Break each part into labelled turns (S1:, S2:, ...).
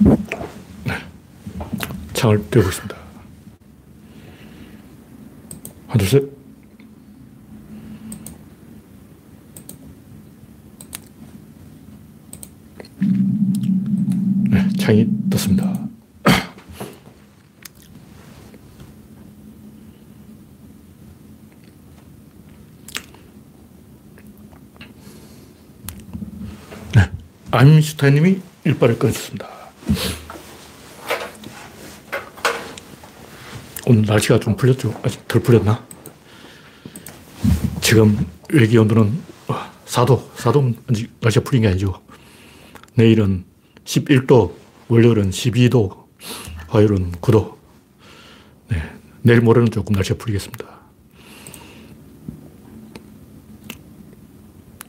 S1: 네. 창을 있습니다. 하나, 둘, 셋. 네, 창이 떴습니다. 네, 아임슈타인님이 일발을 끊으셨습니다. 오늘 날씨가 좀 풀렸죠? 아직 덜 풀렸나? 지금 외기 온도는 4도, 4도면 아직 날씨가 풀린 게 아니죠. 내일은 11도, 월요일은 12도, 화요일은 9도. 네, 내일 모레는 조금 날씨가 풀리겠습니다.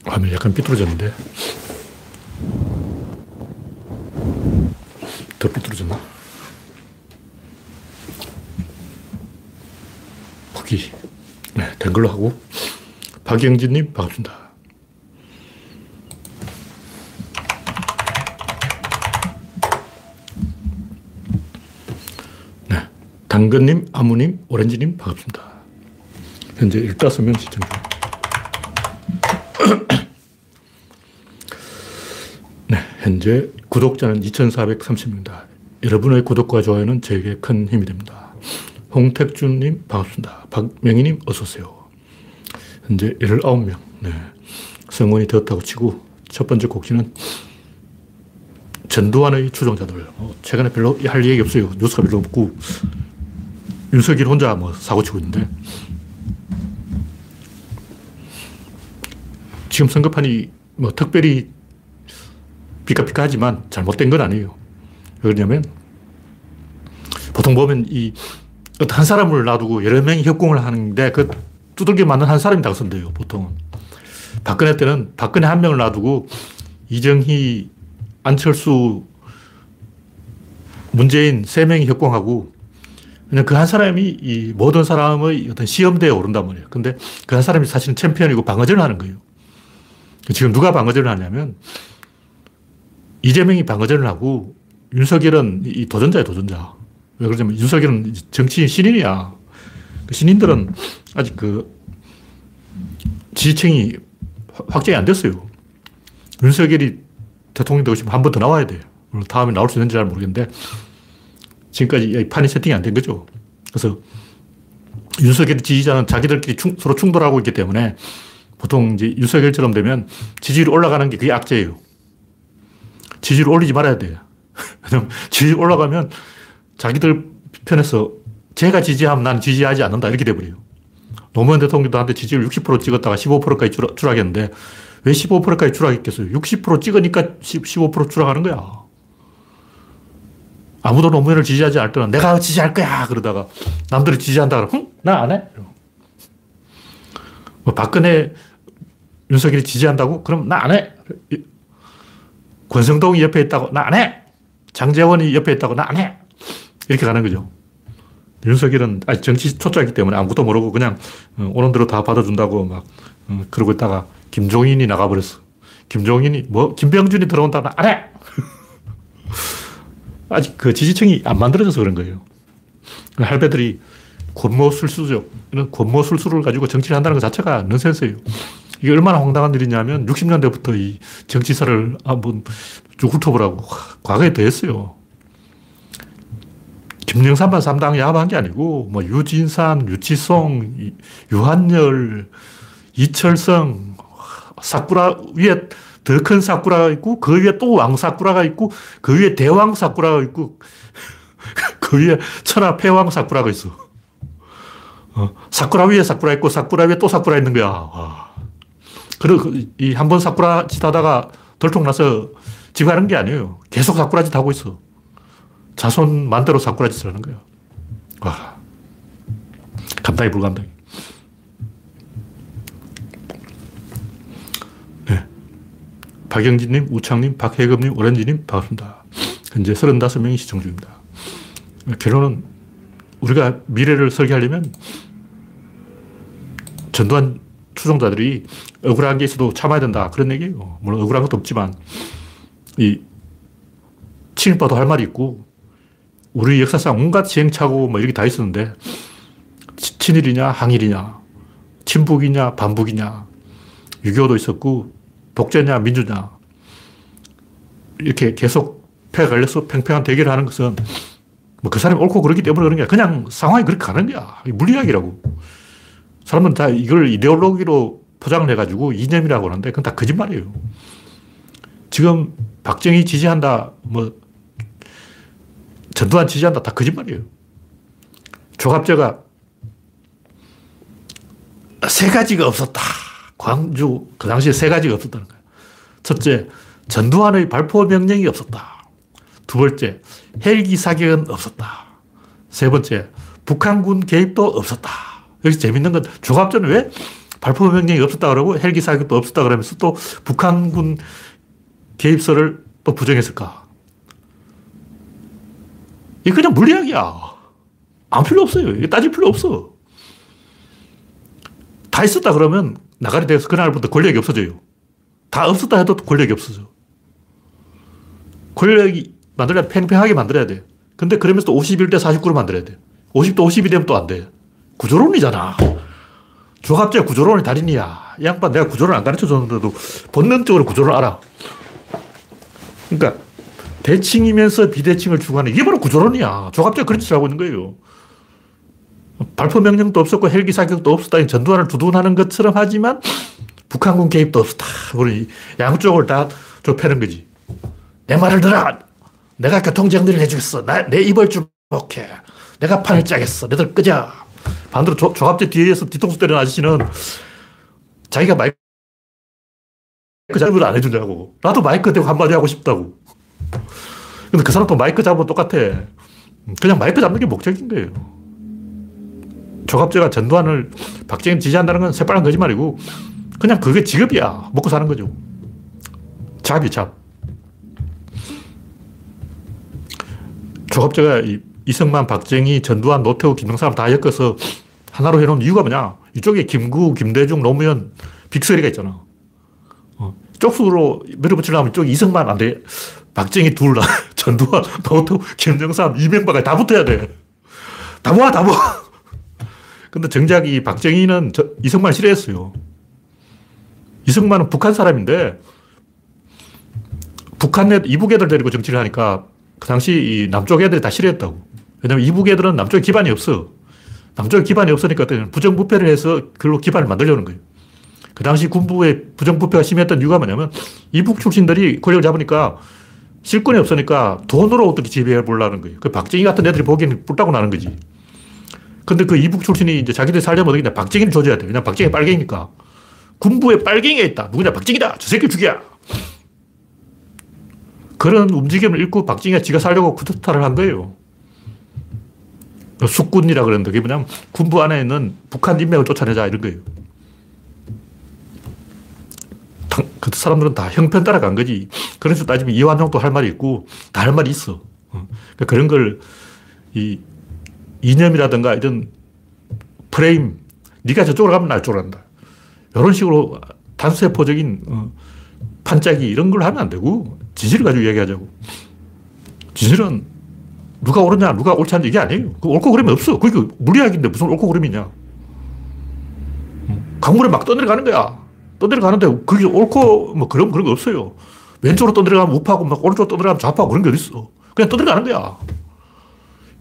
S1: 화면이 약간 삐뚤어졌는데. 더 삐뚤어졌나? 포기. 네, 된 걸로 하고. 박영진님, 반갑습니다. 네. 당근님, 아무님, 오렌지님, 반갑습니다. 현재 15명 시청 중. 네, 현재 구독자는 2,430명입니다. 여러분의 구독과 좋아요는 저에게 큰 힘이 됩니다. 홍택준님, 반갑습니다. 박명희님, 어서오세요. 현재 19명. 네. 성원이 되었다고 치고, 첫 번째 곡지는 전두환의 추종자들. 어, 최근에 별로 할 얘기 없어요. 뉴스가 별로 없고, 윤석열 혼자 뭐 사고치고 있는데, 지금 선거판이 뭐 특별히 비까비까하지만 잘못된 건 아니에요. 왜 그러냐면, 보통 보면 이 어떤 한 사람을 놔두고 여러 명이 협공을 하는데 그 두들겨 맞는 한 사람이 당선돼요, 보통은. 박근혜 때는 박근혜 한 명을 놔두고 이정희, 안철수, 문재인 세 명이 협공하고 그냥 그 한 사람이 이 모든 사람의 어떤 시험대에 오른단 말이에요. 근데 그 한 사람이 사실은 챔피언이고 방어전을 하는 거예요. 지금 누가 방어전을 하냐면 이재명이 방어전을 하고 윤석열은 이 도전자야, 도전자. 왜 그러냐면 윤석열은 정치 신인이야. 그 신인들은 아직 그 지지층이 확정이 안 됐어요. 윤석열이 대통령 되고 싶으면 한 번 더 나와야 돼요. 물론 다음에 나올 수 있는지 잘 모르겠는데 지금까지 판이 세팅이 안 된 거죠. 그래서 윤석열 지지자는 자기들끼리 충, 서로 충돌하고 있기 때문에 보통 이제 윤석열처럼 되면 지지율이 올라가는 게 그게 악재예요. 지지율 올리지 말아야 돼요. 지지율 올라가면 자기들 편에서 제가 지지하면 나는 지지하지 않는다 이렇게 돼버려요. 노무현 대통령도 한테 지지율 60% 찍었다가 15%까지 추락, 추락했는데 왜 15%까지 추락했겠어요? 60% 찍으니까 15% 추락하는 거야. 아무도 노무현을 지지하지 않을 때는 내가 지지할 거야 그러다가 남들이 지지한다 그러면 나안 해. 뭐 박근혜 윤석열이 지지한다고? 그럼 나 안 해. 권성동이 옆에 있다고? 나 안 해. 장재원이 옆에 있다고? 나 안 해. 이렇게 가는 거죠. 윤석열은 아직 정치 초짜이기 때문에 아무것도 모르고 그냥 어, 오는 대로 다 받아준다고 막 어, 그러고 있다가 김종인이 나가버렸어. 김종인이 뭐 김병준이 들어온다 안 해. 아직 그 지지층이 안 만들어져서 그런 거예요. 그 할배들이 권모술수죠. 이런 권모술수를 가지고 정치를 한다는 것 자체가 넌센스예요. 이게 얼마나 황당한 일이냐면 60년대부터 이 정치사를 한번 쭉 훑어보라고. 과거에 더 했어요. 김영삼만 3당 야합한 게 아니고, 뭐, 유진산, 유치송, 유한열, 이철성, 사쿠라 위에 더 큰 사쿠라가 있고, 그 위에 또 왕사쿠라가 있고, 그 위에 대왕 사쿠라가 있고, 그 위에 천하 폐왕 사쿠라가 있어. 어, 사쿠라 위에 사쿠라 있고, 사쿠라 위에 또 사쿠라 있는 거야. 와. 그리고 이한 번 사쿠라 짓 하다가 덜통 나서 집 가는 게 아니에요. 계속 사쿠라 짓 하고 있어. 자손 만대로 사쿠라 짓을 하는 거예요. 와. 감당이 불감당이. 네. 박영진님, 우창님, 박혜금님, 오렌지님, 반갑습니다. 현재 35명이 시청 중입니다. 결론은 우리가 미래를 설계하려면 전두환 추종자들이 억울한 게 있어도 참아야 된다. 그런 얘기예요. 물론 억울한 것도 없지만, 이 친일파도 할 말이 있고, 우리 역사상 온갖 시행착오 뭐 이렇게 다 있었는데, 친일이냐, 항일이냐, 친북이냐, 반북이냐, 유교도 있었고, 독재냐, 민주냐, 이렇게 계속 패 걸려서 팽팽한 대결을 하는 것은 뭐 그 사람이 옳고 그렇기 때문에 그런 게 그냥 상황이 그렇게 가는 거야. 물리학이라고. 사람은 다 이걸 이데올로기로 포장을 해가지고 이념이라고 하는데 그건 다 거짓말이에요. 지금 박정희 지지한다, 뭐, 전두환 지지한다, 다 거짓말이에요. 조갑제가 세 가지가 없었다. 광주, 그 당시에 세 가지가 없었다는 거예요. 첫째, 전두환의 발포 명령이 없었다. 두 번째, 헬기 사격은 없었다. 세 번째, 북한군 개입도 없었다. 여기서 재밌는 건 조갑전은 왜 발포 명령이 없었다 그러고 헬기 사격도 없었다 그러면서 또 북한군 개입설을 또 부정했을까? 이게 그냥 물리학이야. 아무 필요 없어요. 이게 따질 필요 없어. 다 있었다 그러면 나가리 돼서 그날부터 권력이 없어져요. 다 없었다 해도 권력이 없어져. 권력이 만들려면 팽팽하게 만들어야 돼. 근데 그러면서 또 51대 49로 만들어야 돼. 50대 50이 되면 또 안 돼. 구조론이잖아. 조합제 구조론의 달인이야. 이 양반 내가 구조론 안 가르쳐 줬는데도 본능적으로 구조를 알아. 그러니까 대칭이면서 비대칭을 추구하는 이게 바로 구조론이야. 조합제가 그런 짓을 하고 있는 거예요. 발포 명령도 없었고 헬기 사격도 없었다. 전두환을 두둔하는 것처럼 하지만 북한군 개입도 없었다. 우리 양쪽을 다 좁혀는 거지. 내 말을 들어. 내가 교통정리를 해주겠어. 나, 내 입을 주목해. 내가 판을 짜겠어. 너들 끄자. 반대로 조, 조합제 뒤에서 뒤통수 때리는 아저씨는 자기가 마이크 잡으안 해주냐고. 나도 마이크 대고 한마디 하고 싶다고. 근데 그 사람도 마이크 잡으면 똑같아. 그냥 마이크 잡는 게 목적인 거예요. 조갑제가 전두환을 박정희 지지한다는 건 새빨간 거짓말이고, 그냥 그게 직업이야. 먹고 사는 거죠. 잡이 잡. 조갑제가 이승만, 박정희, 전두환, 노태우, 김영삼 다 엮어서 하나로 해놓은 이유가 뭐냐? 이쪽에 김구, 김대중, 노무현, 빅서리가 있잖아. 어. 쪽수로 밀어붙이려면 이쪽에 이승만 안 돼. 박정희 둘 다, 전두환, 노태우, 김영삼, 이명박을 다 붙어야 돼. 다 모아, 다 모아. 근데 정작 이 박정희는 저, 이승만 싫어했어요. 이승만은 북한 사람인데, 북한 애, 이북 애들 데리고 정치를 하니까 그 당시 이 남쪽 애들이 다 싫어했다고. 왜냐면 이북 애들은 남쪽에 기반이 없어. 남쪽에 기반이 없으니까 부정부패를 해서 그걸로 기반을 만들려는 거예요. 그 당시 군부의 부정부패가 심했던 이유가 뭐냐면 이북 출신들이 권력을 잡으니까 실권이 없으니까 돈으로 어떻게 지배해 보려는 거예요. 그 박정희 같은 애들이 보기에는 뿔따고 나는 거지. 근데 그 이북 출신이 이제 자기들 살려면 어떻게 박정희를 조져야 돼. 왜냐면 박정희 빨갱이니까. 군부에 빨갱이가 있다. 누구냐? 박정희다. 저 새끼 죽여. 그런 움직임을 읽고 박정희가 지가 살려고 쿠데타를 한 거예요. 숙군이라 그러는데 그게 뭐냐면 군부 안에 있는 북한 인맥을 쫓아내자 이런 거예요. 그 사람들은 다 형편 따라간 거지. 그런 식으로 따지면 이완용도 할 말이 있고 다 할 말이 있어. 어. 그러니까 그런 걸 이 이념이라든가 이런 프레임, 네가 저쪽으로 가면 나 이쪽으로 간다. 이런 식으로 단세포적인 어, 판짜기 이런 걸 하면 안 되고 진실을 가지고 이야기하자고. 진실은 누가 옳으냐, 누가 옳지 않냐 이게 아니에요. 그 옳고 그름이 없어. 그게 물리학인데 무슨 옳고 그름이냐. 강물에 막 떠내려가는 거야. 떠내려가는데 그게 옳고 뭐 그런, 그런 거 없어요. 왼쪽으로 떠내려가면 우파고 막 오른쪽으로 떠내려가면 좌파고 그런 게 어딨어. 그냥 떠내려가는 거야.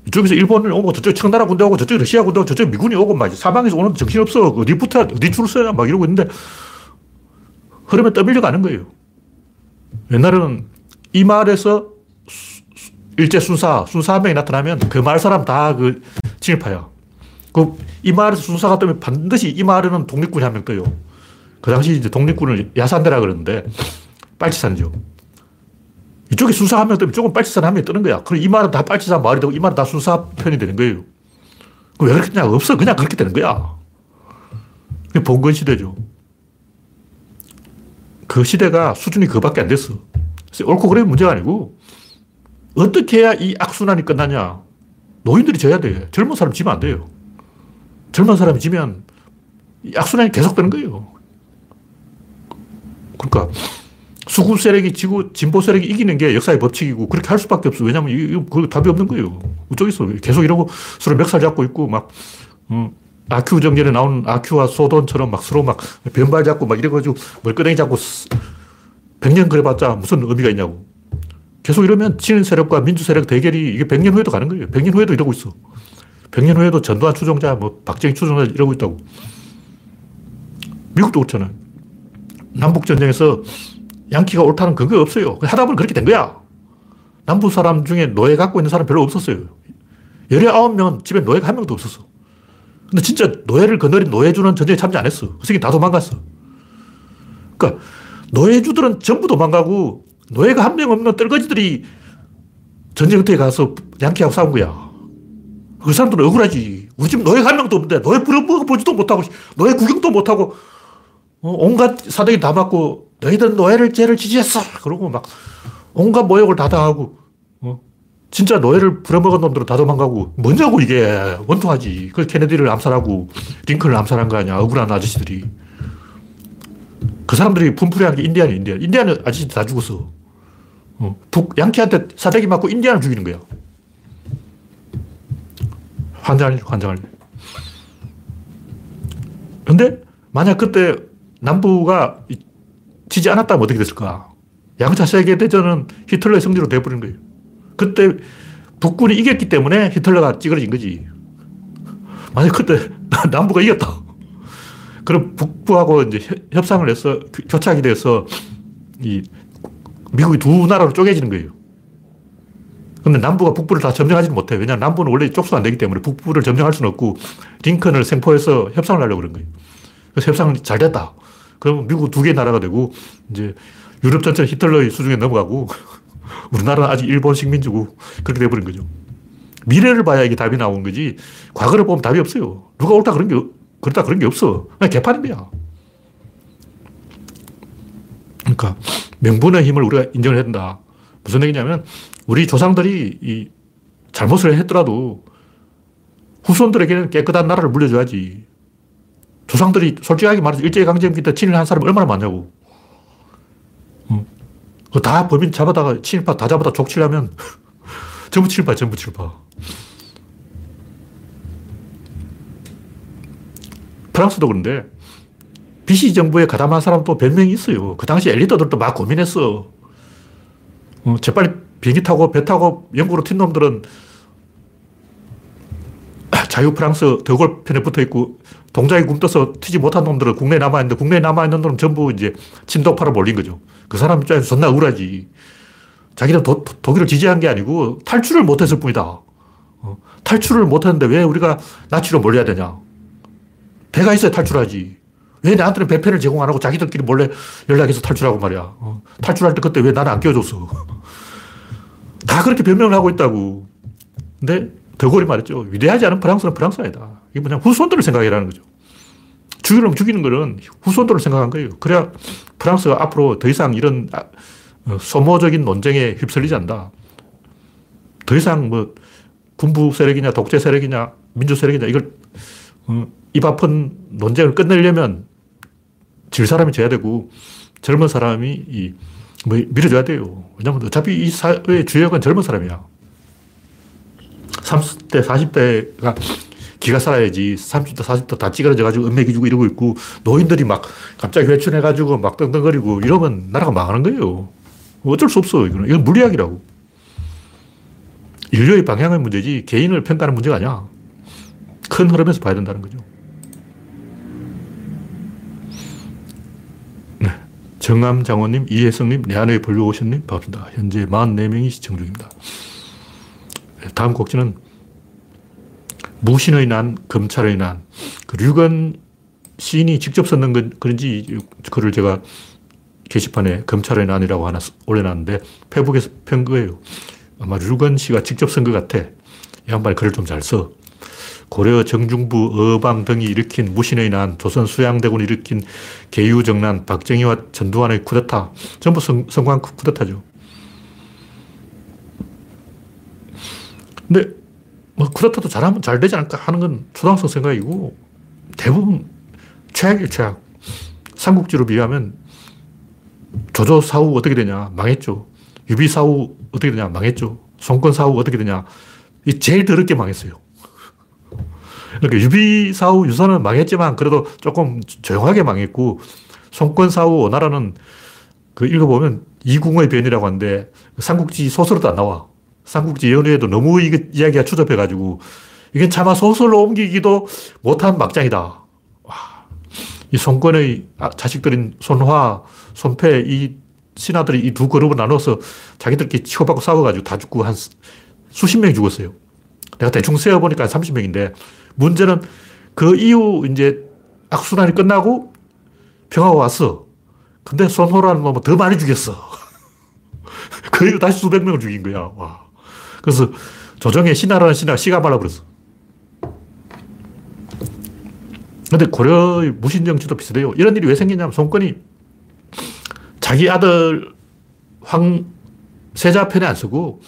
S1: 이쪽에서 일본이 오고 저쪽에 청나라 군대 오고 저쪽에 러시아 군대 오고 저쪽에 미군이 오고 막 사방에서 오는 정신없어. 어디 붙어, 어디 줄 서야 막 이러고 있는데 흐름에 떠밀려 가는 거예요. 옛날에는 이 마을에서 일제 순사, 순사 한 명이 나타나면 그 마을 사람 다 그 친일파야. 그, 이 마을에서 순사가 뜨면 반드시 이 마을에는 독립군이 한 명 떠요. 그 당시 이제 독립군을 야산대라 그러는데, 빨치산이죠. 이쪽에 순사 한 명 뜨면 이쪽은 빨치산 한 명이 뜨는 거야. 그럼 이 마을은 다 빨치산 마을이 되고 이 마을은 다 순사 편이 되는 거예요. 왜 그렇게 냐 없어. 그냥 그렇게 되는 거야. 그게 봉건 시대죠. 그 시대가 수준이 그밖에 안 됐어. 옳고 그래 문제가 아니고 어떻게 해야 이 악순환이 끝나냐? 노인들이 져야 돼. 젊은 사람 지면 안 돼요. 젊은 사람이 지면 악순환이 계속되는 거예요. 그러니까 수구 세력이 지고 진보 세력이 이기는 게 역사의 법칙이고 그렇게 할 수밖에 없어. 왜냐면 이거 그 답이 없는 거예요. 어쩌겠어. 계속 이러고 서로 멱살 잡고 있고 막, 음, 아큐 정전에 나오는 아큐와 소돈처럼 막 서로 막 변발 잡고 막 이래가지고 멀끄덩이 잡고 100년 그래봤자 무슨 의미가 있냐고. 계속 이러면 친일 세력과 민주 세력 대결이 이게 100년 후에도 가는 거예요. 100년 후에도 이러고 있어. 100년 후에도 전두환 추종자, 뭐 박정희 추종자 이러고 있다고. 미국도 그렇잖아요. 남북전쟁에서 양키가 옳다는 근거가 없어요. 하다 보면 그렇게 된 거야. 남부 사람 중에 노예 갖고 있는 사람 별로 없었어요. 19명 집에 노예가 한 명도 없었어. 근데 진짜 노예를 거느린 노예주는 전쟁에 안 했어. 그 새끼 다 도망갔어. 그러니까 노예주들은 전부 도망가고 노예가 한 명 없는 떨거지들이 전쟁터에 가서 양키하고 싸운 거야. 그 사람들은 억울하지. 우리 집 노예가 한 명도 없는데 노예 부려먹어보지도 못하고 노예 구경도 못하고 어, 온갖 사대기 다 맞고 너희들은 노예를 죄를 지지했어. 그러고 막 온갖 모욕을 다 당하고 어? 진짜 노예를 부려먹은 놈들은 다 도망가고 뭐냐고 이게 원통하지. 그 케네디를 암살하고 링컨을 암살한 거 아니야. 억울한 아저씨들이. 그 사람들이 분풀이한 게 인디안이 인디안. 인디안은 아저씨 다 죽었어. 어, 북, 양키한테 사대기 맞고 인디안을 죽이는 거야. 환장할 환장할 근데 만약 그때 남부가 지지 않았다면 어떻게 됐을까? 양차 세계대전은 히틀러의 승리로 돼버린 거예요. 그때 북군이 이겼기 때문에 히틀러가 찌그러진 거지. 만약 그때 남부가 이겼다. 그럼 북부하고 이제 협상을 해서 교착이 돼서 이 미국이 두 나라로 쪼개지는 거예요. 근데 남부가 북부를 다 점령하지는 못해. 왜냐하면 남부는 원래 쪽수가 안 되기 때문에 북부를 점령할 수는 없고 링컨을 생포해서 협상을 하려고 그런 거예요. 그래서 협상이 잘 됐다. 그러면 미국 두 개 나라가 되고 이제 유럽 전체는 히틀러의 수중에 넘어가고 우리나라는 아직 일본 식민지고 그렇게 돼버린 거죠. 미래를 봐야 이게 답이 나오는 거지 과거를 보면 답이 없어요. 누가 옳다 그런 게, 그렇다 그런 게 없어. 그냥 거야. 그러니까 명분의 힘을 우리가 인정을 해야 된다. 무슨 얘기냐면 우리 조상들이 이 잘못을 했더라도 후손들에게는 깨끗한 나라를 물려줘야지. 조상들이 솔직하게 말해서 일제강점기 때 친일한 사람이 얼마나 많냐고. 어. 다 범인 잡아다가 친일파 다 잡아다 족치려면 전부 친일파, 전부 친일파. 프랑스도 그런데 비시 정부에 가담한 사람도 몇 명이 있어요. 그 당시 엘리트들도 막 고민했어. 어, 재빨리 비행기 타고 배 타고 영국으로 튄 놈들은 자유 프랑스德골 편에 붙어 있고 동작이 굼떠서 튀지 못한 놈들은 국내에 남아있는데 국내에 남아있는 놈은 전부 이제 친독파를 몰린 거죠. 그 사람 입장에서 존나 우울하지. 자기는 도, 독일을 지지한 게 아니고 탈출을 못했을 뿐이다. 어, 탈출을 못했는데 왜 우리가 나치로 몰려야 되냐. 배가 있어야 탈출하지. 왜 나한테는 배편을 제공 안 하고 자기들끼리 몰래 연락해서 탈출하고 말이야. 어, 탈출할 때 그때 왜 나는 안 끼워줬어. 다 그렇게 변명을 하고 있다고. 근데 더골이 말했죠. 위대하지 않은 프랑스는 프랑스 아니다. 이게 뭐냐 후손들을 생각이라는 거죠. 죽이려면 죽이는 거는 후손들을 생각한 거예요. 그래야 프랑스가 앞으로 더 이상 이런 아, 어, 소모적인 논쟁에 휩쓸리지 않는다. 더 이상 뭐 군부 세력이냐 독재 세력이냐 민주 세력이냐 이걸 어, 입 아픈 논쟁을 끝내려면 질 사람이 져야 되고 젊은 사람이 이, 뭐 밀어줘야 돼요. 왜냐면 어차피 이 사회의 주역은 젊은 사람이야. 30대, 40대가 기가 살아야지 30대, 40대 다 찌그러져가지고 은맥이 주고 이러고 있고 노인들이 막 갑자기 회춘해가지고 막 떵떵거리고 이러면 나라가 망하는 거예요. 어쩔 수 없어. 이거는. 이건 물리학이라고. 인류의 방향의 문제지 개인을 평가하는 문제가 아니야. 큰 흐름에서 봐야 된다는 거죠. 네. 정암 장원님, 이혜성님, 내한의 벌교오션님, 반갑습니다. 현재 44명이 시청 중입니다. 다음 곡지는 무신의 난, 검찰의 난. 그 류건 시인이 직접 썼는 건 그런지 글을 제가 게시판에 검찰의 난이라고 하나 올려놨는데 페북에서 편 거예요. 아마 류건 씨가 직접 쓴 것 같아. 이 양반이 글을 좀 잘 써. 고려 정중부 어방 등이 일으킨 무신의 난, 조선 수양대군이 일으킨 개유정난, 박정희와 전두환의 쿠데타. 전부 성, 성광 쿠데타죠. 근데 뭐 그렇다도 잘하면 잘 되지 않을까 하는 건 초등학생 생각이고 대부분 최악이에요, 최악. 삼국지로 비하면 조조 사후 어떻게 되냐? 망했죠. 유비 사후 어떻게 되냐? 망했죠. 송권 사후 어떻게 되냐? 이 제일 더럽게 망했어요. 그러니까 유비 사후 유사는 망했지만 그래도 조금 조용하게 망했고 송권 사후 오나라는 그 읽어보면 이궁의 변이라고 하는데 삼국지 소설도 안 나와. 삼국지 연애에도 너무 이거 이야기가 추접해가지고 이게 차마 소설로 옮기기도 못한 막장이다. 와, 이 손권의 아, 자식들인 손화, 손패, 이 신하들이 이 두 그룹을 나눠서 자기들끼리 치고받고 싸워가지고 다 죽고 한 수십 명이 죽었어요. 내가 대충 세어보니까 30명인데 문제는 그 이후 이제 악순환이 끝나고 평화가 왔어. 근데 손호라는 놈은 더 많이 죽였어. 그 이후 다시 수백 명을 죽인 거야. 와. 그래서 조정의 신하라는 신하가 씨가 말라버렸어. 근데 고려의 무신 정치도 비슷해요. 이런 일이 왜 생기냐면 송건이 자기 아들 황 세자 편에 안 서고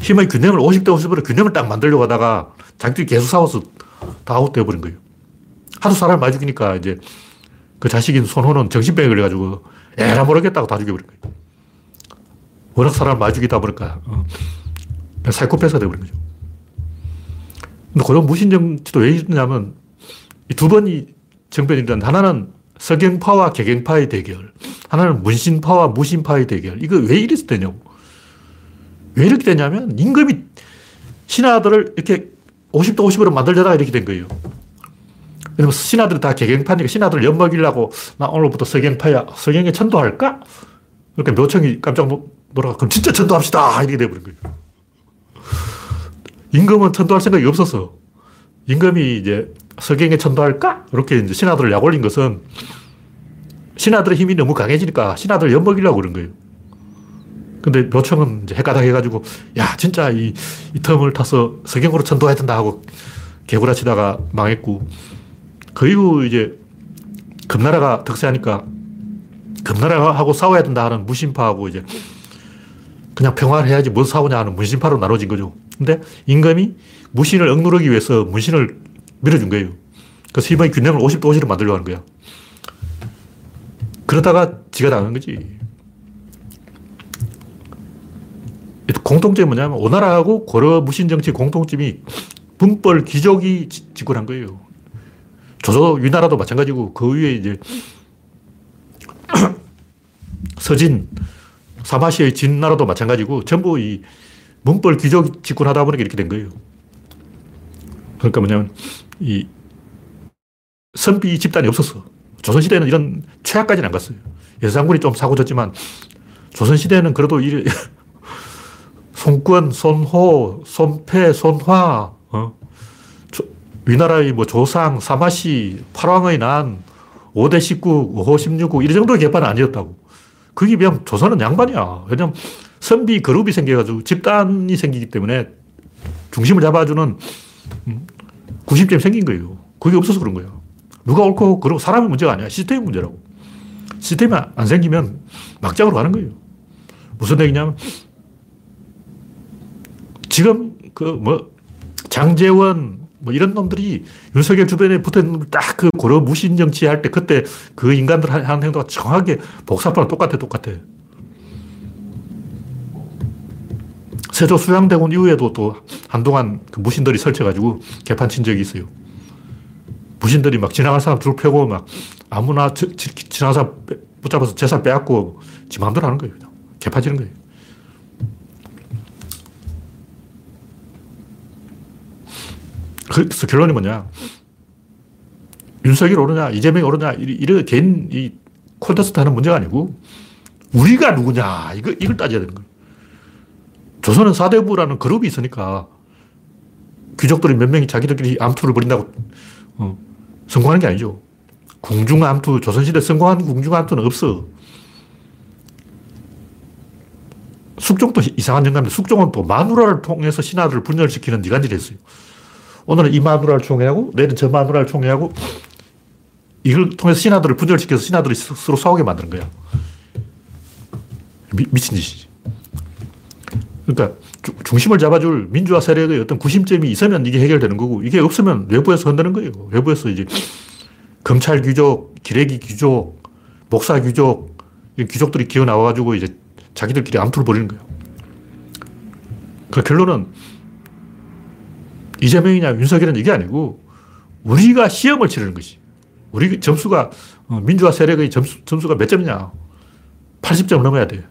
S1: 힘의 균형을 50대 50으로 균형을 딱 만들려고 하다가 자기들이 계속 싸워서 다 아웃되어 버린 거예요. 하도 사람을 많이 죽이니까 이제 그 자식인 손호는 정신병에 걸려가지고 에라 모르겠다고 다 죽여버린 거예요. 워낙 사람을 많이 죽이다 보니까 어. 사이코패스가 되어버린 거죠. 근데 고려 무신정치도 왜 있냐면 이 두 번이 정변이란 하나는 서경파와 개경파의 대결, 하나는 문신파와 무신파의 대결. 이거 왜 이래서 되냐고. 왜 이렇게 되냐면 임금이 신하들을 이렇게 50도 50으로 만들려다가 이렇게 된 거예요. 왜냐면 신하들이 다 개경파니까 신하들을 엿먹이려고 나 오늘부터 서경파야. 서경에 천도할까? 그러니까 묘청이 깜짝 놀라가 그럼 진짜 천도합시다. 이렇게 돼버린 거예요. 임금은 천도할 생각이 없었어. 임금이 이제 서경에 천도할까? 이렇게 이제 신하들을 약 올린 것은 신하들의 힘이 너무 강해지니까 신하들 엿먹이려고 그런 거예요. 근데 묘청은 이제 헷가닥 해가지고, 야, 진짜 이, 이 틈을 타서 서경으로 천도해야 된다 하고 개구라치다가 망했고, 그 이후 이제 금나라가 득세하니까 금나라하고 싸워야 된다 하는 무신파하고 이제 그냥 평화를 해야지 뭘 싸우냐 하는 문신파로 나눠진 거죠. 근데 임금이 무신을 억누르기 위해서 문신을 밀어준 거예요. 그래서 힘의 균형을 50도 50으로 만들려고 하는 거야. 그러다가 지가 당한 거지. 공통점이 뭐냐면 오나라하고 고려 무신 정치 공통점이 분벌 귀족이 집권한 거예요. 조조 위나라도 마찬가지고 그 위에 이제 서진, 사마시의 진나라도 마찬가지고 전부 이 문벌 귀족 집권하다 보니까 이렇게 된 거예요. 그러니까 뭐냐면 이 선비 집단이 없었어. 조선시대는 이런 최악까지는 안 갔어요. 예상군이 좀 사고졌지만 조선시대는 그래도 이 손권, 손호, 손패, 손화, 어? 위나라의 뭐 조상, 사마시, 팔왕의 난, 5대 19, 5호 16국, 이 정도의 개판은 아니었다고. 그게 그냥 조선은 양반이야. 왜냐면 선비 그룹이 생겨가지고 집단이 생기기 때문에 중심을 잡아주는 90점이 음, 생긴 거예요. 그게 없어서 그런 거예요. 누가 옳고 그러고 사람의 문제가 아니야. 시스템의 문제라고. 시스템이 안 생기면 막장으로 가는 거예요. 무슨 얘기냐면 지금 그 뭐 장재원 뭐 이런 놈들이 윤석열 주변에 붙어 있는 놈들 딱 그 고려 무신 정치 할 때 그때 그 인간들 하는 행동과 정확하게 복사파랑 똑같아, 똑같아. 세조 수양대군 이후에도 또 한동안 그 무신들이 설쳐가지고 개판 친 적이 있어요. 무신들이 막 지나갈 사람 줄 펴고 막 아무나 지, 나갈 사람 붙잡아서 재산 빼앗고 지 마음대로 하는 거예요. 개판 치는 거예요. 그래서 결론이 뭐냐. 윤석열 옳으냐, 이재명이 옳으냐, 이런 개인 이 콘테스트 하는 문제가 아니고 우리가 누구냐, 이거, 이걸 따져야 되는 거예요. 조선은 사대부라는 그룹이 있으니까 귀족들이 몇 명이 자기들끼리 암투를 벌인다고 어, 성공하는 게 아니죠. 궁중 암투, 조선시대 성공한 궁중 암투는 없어. 숙종도 이상한 영감인데 숙종은 또 마누라를 통해서 신하들을 분열시키는 이간질을 했어요. 오늘은 이 마누라를 총회하고 내일은 저 마누라를 총회하고 이걸 통해서 신하들을 분열시켜서 신하들이 서로 싸우게 만드는 거야. 미, 미친 짓이지. 그러니까 중심을 잡아줄 민주화 세력의 어떤 구심점이 있으면 이게 해결되는 거고 이게 없으면 외부에서 흔드는 거예요. 외부에서 이제 검찰 귀족, 기레기 귀족, 목사 귀족, 귀족들이 기어 나와가지고 이제 자기들끼리 암투를 벌이는 거예요. 그 결론은 이재명이냐 윤석열은 이게 아니고 우리가 시험을 치르는 것이. 우리 점수가 어, 민주화 세력의 점수, 점수가 몇 점이냐. 80점 넘어야 돼.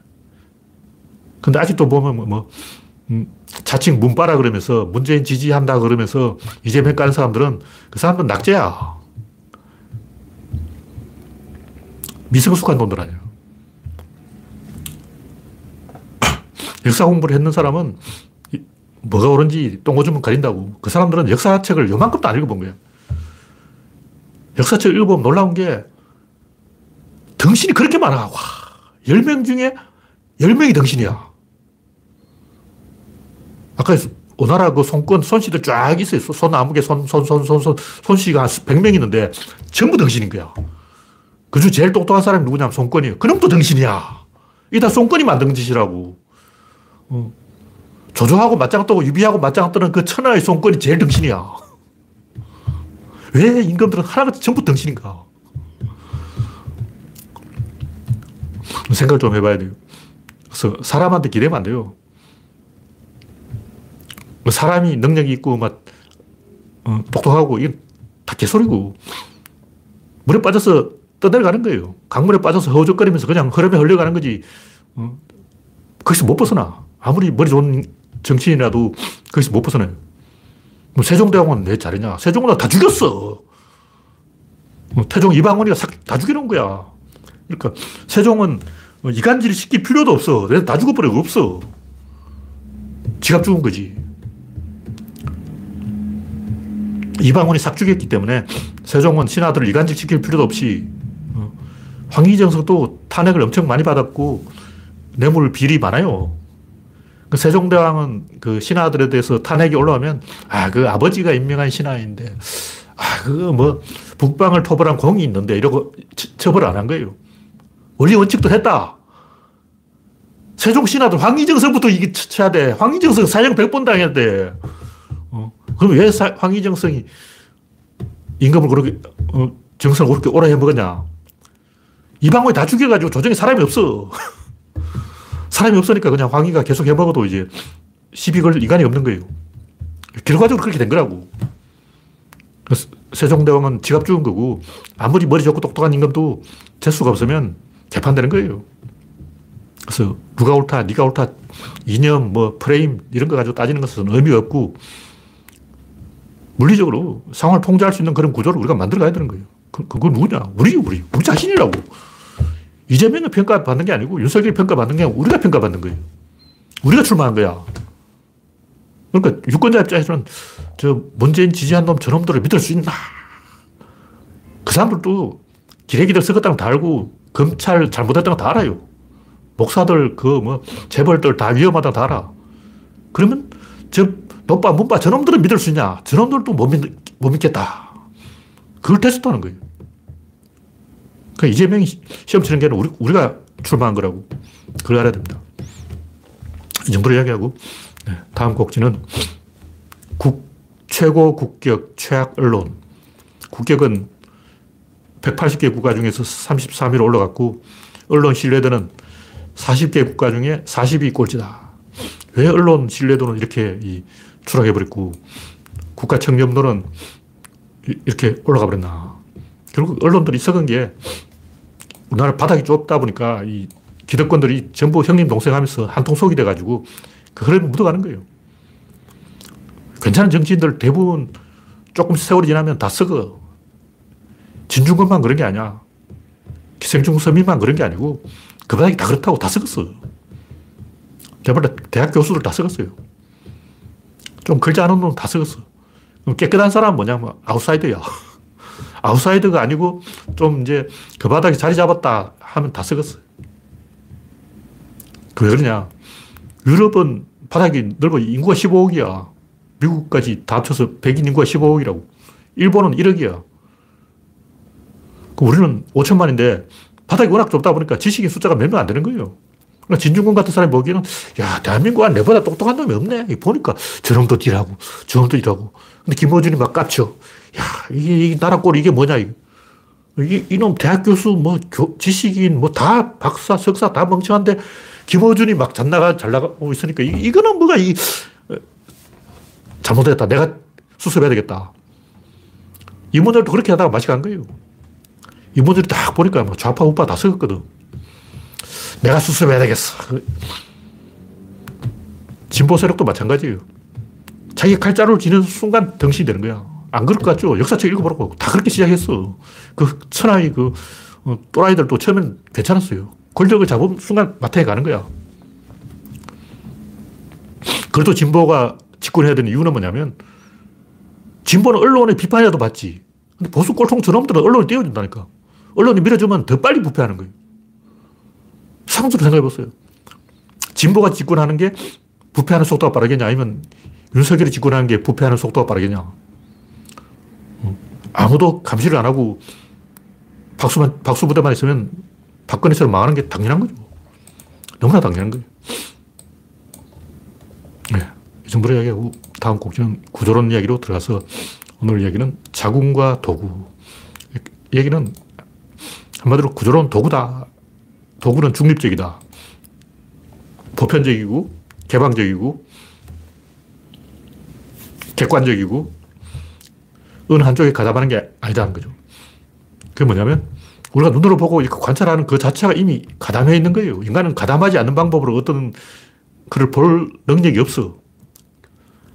S1: 근데 아직도 보면 뭐, 뭐 음, 자칭 문바라 그러면서 문재인 지지한다 그러면서 이재명 까는 사람들은 그 사람들은 낙제야. 미성숙한 놈들 아니야. 역사 공부를 했는 사람은 뭐가 옳은지 똥오줌은 가린다고. 그 사람들은 역사책을 요만큼도 안 읽어본 거야. 역사책 읽어보면 놀라운 게 덩신이 그렇게 많아. 와, 10명 중에 10명이 덩신이야. 아까 오나라 그 손권, 손씨들 쫙 있어요. 손 아무개 손, 손, 손, 손, 손, 손씨가 한 100명 있는데 전부 덩신인 거야. 그중 제일 똑똑한 사람이 누구냐면 손권이에요. 그놈도 덩신이야. 이게 다 손권이 만든 짓이라고. 어. 조조하고 맞짱 뜨고 유비하고 맞짱 뜨는 그 천하의 손권이 제일 덩신이야. 왜 임금들은 하나같이 전부 덩신인가? 생각을 좀 해봐야 돼요. 그래서 사람한테 기대면 안 돼요. 뭐 사람이 능력이 있고 막 어, 똑똑하고 이게 다 개소리고 물에 빠져서 떠내려가는 거예요. 강물에 빠져서 허우적거리면서 그냥 흐름에 흘려가는 거지. 어, 거기서 못 벗어나. 아무리 머리 좋은 정치인이라도 거기서 못 벗어나요. 뭐 세종대왕은 왜 잘했냐? 세종은 다 죽였어. 뭐 태종 이방원이가 다 죽여놓은 거야. 그러니까 세종은 이간질 시킬 필요도 없어. 다 죽어버려. 없어. 지갑 죽은 거지. 이방원이 싹 죽였기 때문에 세종은 신하들을 이간질 시킬 필요도 없이 어, 황희정석도 탄핵을 엄청 많이 받았고 뇌물 비리 많아요. 그 세종대왕은 그 신하들에 대해서 탄핵이 올라오면 아, 그 아버지가 임명한 신하인데 아, 그거 뭐 북방을 토벌한 공이 있는데 이러고 처벌 안 한 거예요. 원리 원칙도 했다. 세종 신하들 황희정성부터 이게 쳐야 돼. 황희정성 사형 100번 당해야 돼. 어. 그럼 왜 사, 황희정성이 임금을 그렇게, 어, 정성을 그렇게 오래 해 먹었냐. 이방원이 다 죽여가지고 조정에 사람이 없어. 사람이 없으니까 그냥 황희가 계속 해 먹어도 이제 시비 걸 인간이 없는 거예요. 결과적으로 그렇게 된 거라고. 세종대왕은 지갑 죽은 거고, 아무리 머리 좋고 똑똑한 임금도 재수가 없으면 재판되는 거예요. 그래서 누가 옳다, 네가 옳다, 이념, 뭐 프레임 이런 거 가지고 따지는 것은 의미가 없고 물리적으로 상황을 통제할 수 있는 그런 구조를 우리가 만들어 가야 되는 거예요. 그, 그거 누구냐? 우리, 우리, 우리 자신이라고. 이재명이 평가받는 게 아니고 윤석열이 평가받는 게 아니고 우리가 평가받는 거예요. 우리가 출마한 거야. 그러니까 유권자 입장에서는 저 문재인 지지한 놈 저놈들을 믿을 수 있나? 그 사람들도 기레기들 썩었다는 다 알고 검찰 잘못했다는 다 알아요. 목사들 그 뭐 재벌들 다 위험하다 다 알아. 그러면 저 노빠 문빠 저놈들은 믿을 수 있냐? 저놈들도 못, 믿, 못 믿겠다. 그걸 테스트하는 거예요. 그러니까 이재명이 시험 치는 게 우리, 우리 가 출마한 거라고. 그걸 알아야 됩니다. 이 정도로 이야기하고, 네, 다음 곡지는 국, 최고 국격, 최악 언론. 국격은 180개 국가 중에서 33위로 올라갔고, 언론 신뢰도는 40개 국가 중에 40위 꼴찌다. 왜 언론 신뢰도는 이렇게 추락해버렸고, 국가 청렴도는 이렇게 올라가 버렸나. 결국 언론들이 썩은 게 우리나라 바닥이 좁다 보니까 이 기득권들이 전부 형님 동생 하면서 한통 속이 돼가지고 그 흐름이 묻어가는 거예요. 괜찮은 정치인들 대부분 조금 세월이 지나면 다 썩어. 진중권만 그런 게 아니야. 기생충 서민만 그런 게 아니고 그 바닥이 다 그렇다고 다 썩었어. 제발 대학 교수들 다 썩었어요. 좀 글자 않은 놈은 다 썩었어. 깨끗한 사람은 뭐냐면 아웃사이더야. 아웃사이더가 아니고 좀 이제 그 바닥에 자리 잡았다 하면 다 썩었어요. 왜 그러냐. 유럽은 바닥이 넓어 인구가 15억이야. 미국까지 다 합쳐서 백인 인구가 15억이라고. 일본은 1억이야. 우리는 5천만인데 바닥이 워낙 좁다 보니까 지식인 숫자가 몇 명 안 되는 거예요. 그러니까 진중권 같은 사람이 보기에는 야 대한민국은 내보다 똑똑한 놈이 없네. 보니까 저놈도 일하고 저놈도 일하고. 근데 김호준이 막 깝쳐. 야, 이게, 이게 나라 꼴 이게 뭐냐, 이게. 이, 이놈 대학 교수, 뭐, 교, 지식인, 뭐, 다 박사, 석사 다 멍청한데, 김어준이 막 잘 나가, 잘 나가고 있으니까, 이, 이거는 뭐가, 이, 잘못했다. 내가 수습해야 되겠다. 이모들도 그렇게 하다가 맛이 간 거예요. 이모들이 딱 보니까 뭐 좌파 우파 다 썩었거든. 내가 수습해야 되겠어. 진보 세력도 마찬가지예요. 자기 칼자루를 쥐는 순간 덩신이 되는 거야. 안 그럴 것 같죠? 역사책 읽어보라고. 다 그렇게 시작했어. 그 천하의 그 어, 또라이들도 처음엔 괜찮았어요. 권력을 잡은 순간 마타에 가는 거야. 그래도 진보가 집권해야 되는 이유는 뭐냐면 진보는 언론의 비판이라도 받지. 근데 보수 꼴통 저놈들은 언론을 띄워준다니까. 언론이 밀어주면 더 빨리 부패하는 거예요. 상수로 생각해 보세요. 진보가 집권하는 게 부패하는 속도가 빠르겠냐 아니면 윤석열이 집권하는 게 부패하는 속도가 빠르겠냐. 아무도 감시를 안 하고 박수만, 박수 부대만 있으면 박근혜처럼 망하는 게 당연한 거죠. 너무나 당연한 거예요. 네. 이 정도로 이야기하고 다음 곡지는 구조론 이야기로 들어가서 오늘 이야기는 자궁과 도구. 이 얘기는 한마디로 구조론 도구다. 도구는 중립적이다. 보편적이고 개방적이고 객관적이고 어느 한쪽에 가담하는 게 아니다는 거죠. 그게 뭐냐면 우리가 눈으로 보고 관찰하는 그 자체가 이미 가담해 있는 거예요. 인간은 가담하지 않는 방법으로 어떤 그를 볼 능력이 없어.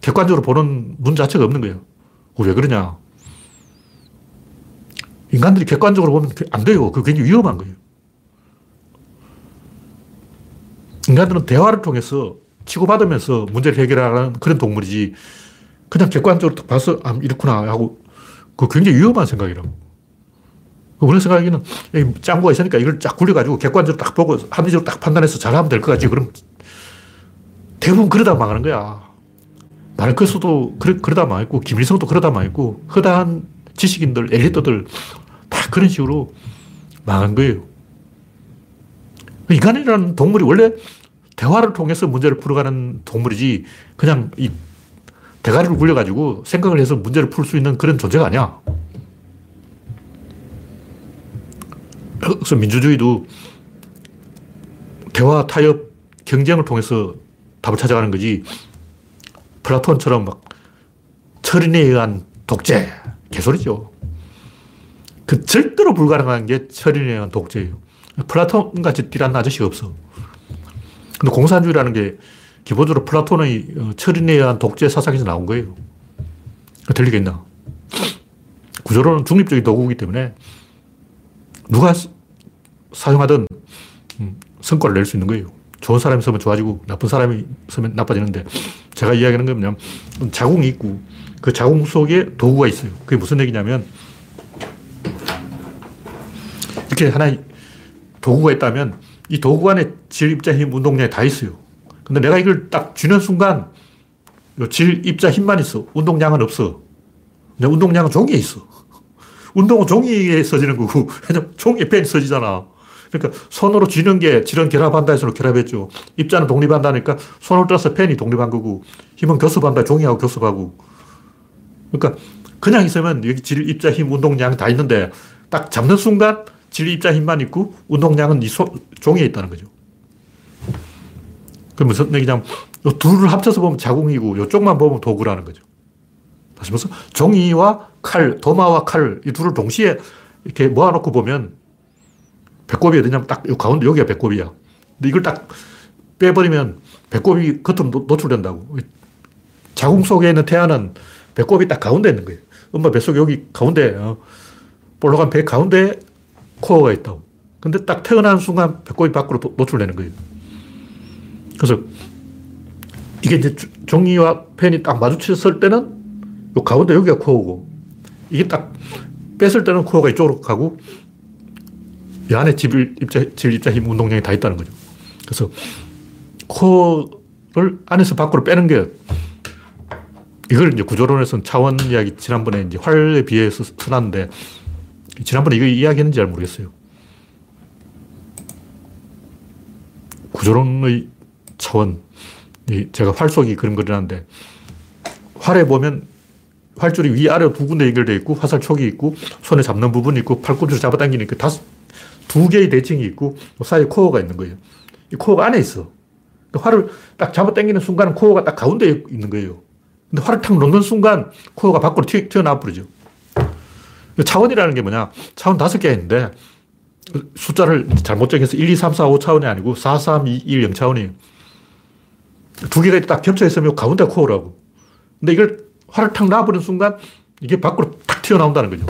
S1: 객관적으로 보는 눈 자체가 없는 거예요. 왜 그러냐. 인간들이 객관적으로 보면 안 돼요. 그게 굉장히 위험한 거예요. 인간들은 대화를 통해서 치고받으면서 문제를 해결하는 그런 동물이지 그냥 객관적으로 봐서 아, 이렇구나 하고 그 굉장히 위험한 생각이라고. 우리 생각에는 짱구가 있으니까 이걸 쫙 굴려가지고 객관적으로 딱 보고 합리적으로 딱 판단해서 잘하면 될 것 같지. 그럼 대부분 그러다 망하는 거야. 마르크스도 그러, 그러다 망했고, 김일성도 그러다 망했고, 허다한 지식인들, 엘리트들 다 그런 식으로 망한 거예요. 인간이라는 동물이 원래 대화를 통해서 문제를 풀어가는 동물이지, 그냥 이 대가리를 굴려가지고 생각을 해서 문제를 풀 수 있는 그런 존재가 아니야. 그래서 민주주의도 대화, 타협, 경쟁을 통해서 답을 찾아가는 거지. 플라톤처럼 막 철인에 의한 독재. 개소리죠. 그 절대로 불가능한 게 철인에 의한 독재예요. 플라톤 같이 띨한 아저씨가 없어. 근데 공산주의라는 게 기본적으로 플라톤의 어, 철인에 의한 독재 사상에서 나온 거예요. 들리겠나? 구조론은 중립적인 도구이기 때문에 누가 사용하든 음, 성과를 낼 수 있는 거예요. 좋은 사람이 쓰면 좋아지고 나쁜 사람이 쓰면 나빠지는데 제가 이야기하는 건 뭐냐면 자궁이 있고 그 자궁 속에 도구가 있어요. 그게 무슨 얘기냐면 이렇게 하나의 도구가 있다면 이 도구 안에 질, 입자, 힘, 운동량이 다 있어요. 근데 내가 이걸 딱 쥐는 순간 질, 입자, 힘만 있어. 운동량은 없어. 근데 운동량은 종이에 있어. 운동은 종이에 써지는 거고, 종이에 펜이 써지잖아. 그러니까 손으로 쥐는 게 질은 결합한다 해서 결합했죠. 입자는 독립한다니까 손을 떠서 펜이 독립한 거고, 힘은 교습한다, 종이하고 교습하고. 그러니까 그냥 있으면 여기 질, 입자, 힘, 운동량 다 있는데 딱 잡는 순간 질, 입자, 힘만 있고 운동량은 이 소, 종이에 있다는 거죠. 그 무슨 얘기냐면, 이 둘을 합쳐서 보면 자궁이고, 이쪽만 보면 도구라는 거죠. 다시 말해서, 종이와 칼, 도마와 칼, 이 둘을 동시에 이렇게 모아놓고 보면, 배꼽이 어디냐면 딱 가운데 여기가 배꼽이야. 근데 이걸 딱 빼버리면 배꼽이 겉으로 노출된다고. 자궁 속에 있는 태아는 배꼽이 딱 가운데 있는 거예요. 엄마 뱃속에 여기 가운데, 어, 볼록한 배 가운데 코어가 있다고. 근데 딱 태어나는 순간 배꼽이 밖으로 노출되는 거예요. 그래서 이게 이제 종이와 펜이 딱 마주쳤을 때는 요 가운데 여기가 코어고 이게 딱 뺐을 때는 코어가 이쪽으로 가고 이 안에 질 입자, 질 입자 힘 운동량이 다 있다는 거죠. 그래서 코어를 안에서 밖으로 빼는 게 이걸 이제 구조론에서는 차원 이야기 지난번에 이제 활에 비해서 써놨는데 지난번에 이거 이야기했는지 잘 모르겠어요. 구조론의 차원. 제가 활 속이 그런 그리는데 활에 보면 활줄이 위아래 두 군데 연결되어 있고 화살 촉이 있고 손에 잡는 부분이 있고 팔꿈치로 잡아당기니까 다섯, 두 개의 대칭이 있고 사이에 코어가 있는 거예요. 이 코어가 안에 있어. 활을 딱 잡아당기는 순간 코어가 딱 가운데 있는 거예요. 근데 활을 탁 놓는 순간 코어가 밖으로 튀어나와 버리죠. 차원이라는 게 뭐냐? 차원 다섯 개가 있는데 숫자를 잘못 정해서 1, 2, 3, 4, 5 차원이 아니고 4, 3, 2, 1, 0 차원이에요. 두 개가 딱 겹쳐 있으면 가운데 코어라고. 근데 이걸 활을 탁 놔버리는 순간 이게 밖으로 탁 튀어나온다는 거죠.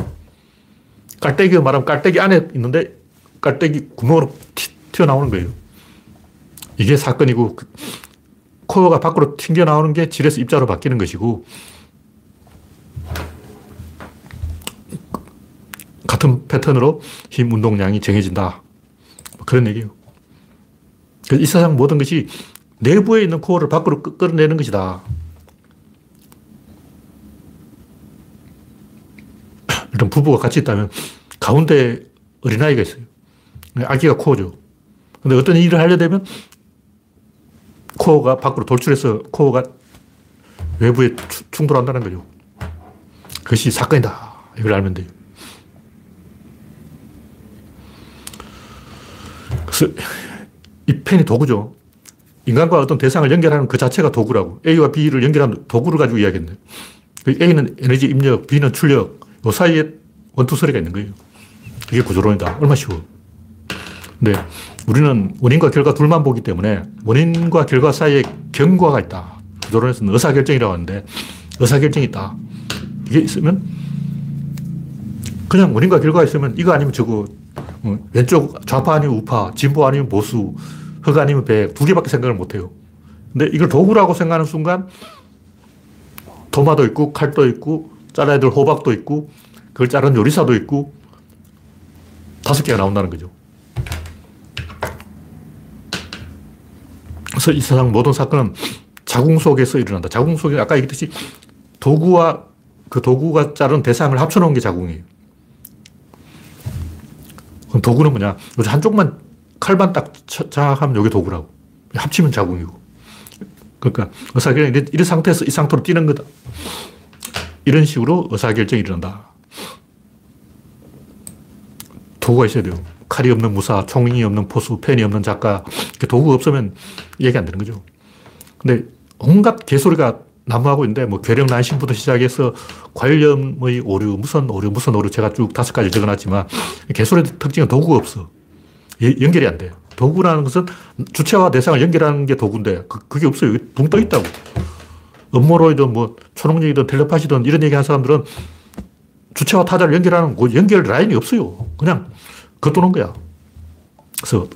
S1: 깔때기가 말하면 깔때기 안에 있는데 깔때기 구멍으로 튀, 어나오는 거예요. 이게 사건이고 그 코어가 밖으로 튕겨나오는 게 질에서 입자로 바뀌는 것이고 같은 패턴으로 힘 운동량이 정해진다. 뭐 그런 얘기예요. 이 세상 모든 것이 내부에 있는 코어를 밖으로 끌어내는 것이다. 일단 부부가 같이 있다면 가운데 어린아이가 있어요. 아기가 코어죠. 근데 어떤 일을 하려 되면 코어가 밖으로 돌출해서 코어가 외부에 충돌한다는 거죠. 그것이 사건이다. 이걸 알면 돼요. 이 펜이 도구죠. 인간과 어떤 대상을 연결하는 그 자체가 도구라고. A와 B를 연결하는 도구를 가지고 이야기했네. 그 A는 에너지 입력, B는 출력, 그 사이에 원투소리가 있는 거예요. 이게 구조론이다. 얼마 쉬워. 근데 우리는 원인과 결과 둘만 보기 때문에 원인과 결과 사이에 경과가 있다. 구조론에서는 의사결정이라고 하는데 의사결정이 있다. 이게 있으면 그냥 원인과 결과가 있으면 이거 아니면 저거 어, 왼쪽 좌파 아니면 우파, 진보 아니면 보수, 흑 아니면 백, 두 개밖에 생각을 못 해요. 근데 이걸 도구라고 생각하는 순간 도마도 있고 칼도 있고 잘라야 될 호박도 있고 그걸 자른 요리사도 있고 다섯 개가 나온다는 거죠. 그래서 이 세상 모든 사건은 자궁 속에서 일어난다. 자궁 속에 아까 얘기했듯이 도구와 그 도구가 자른 대상을 합쳐놓은 게 자궁이에요. 그럼 도구는 뭐냐? 한쪽만 칼만 딱 자하면 이게 도구라고. 합치면 자궁이고. 그러니까 의사결정 이런 상태에서 이 상태로 뛰는 거다. 이런 식으로 의사결정이 일어난다. 도구가 있어야 돼요. 칼이 없는 무사, 총이 없는 포수, 펜이 없는 작가. 도구가 없으면 얘기 안 되는 거죠. 근데 온갖 개소리가 난무하고 있는데 뭐 괴력 난 신부터 시작해서 관념의 오류, 무슨 오류, 무슨 오류 제가 쭉 다섯 가지 적어놨지만 개소리 특징은 도구가 없어. 연결이 안 돼요. 도구라는 것은 주체와 대상을 연결하는 게 도구인데 그, 그게 없어요. 붕 떠 있다고. 음모로이든 뭐 초능력이든 텔레파시든 이런 얘기 하는 사람들은 주체와 타자를 연결하는 그 연결 라인이 없어요. 그냥 겉도는 거야. 그래서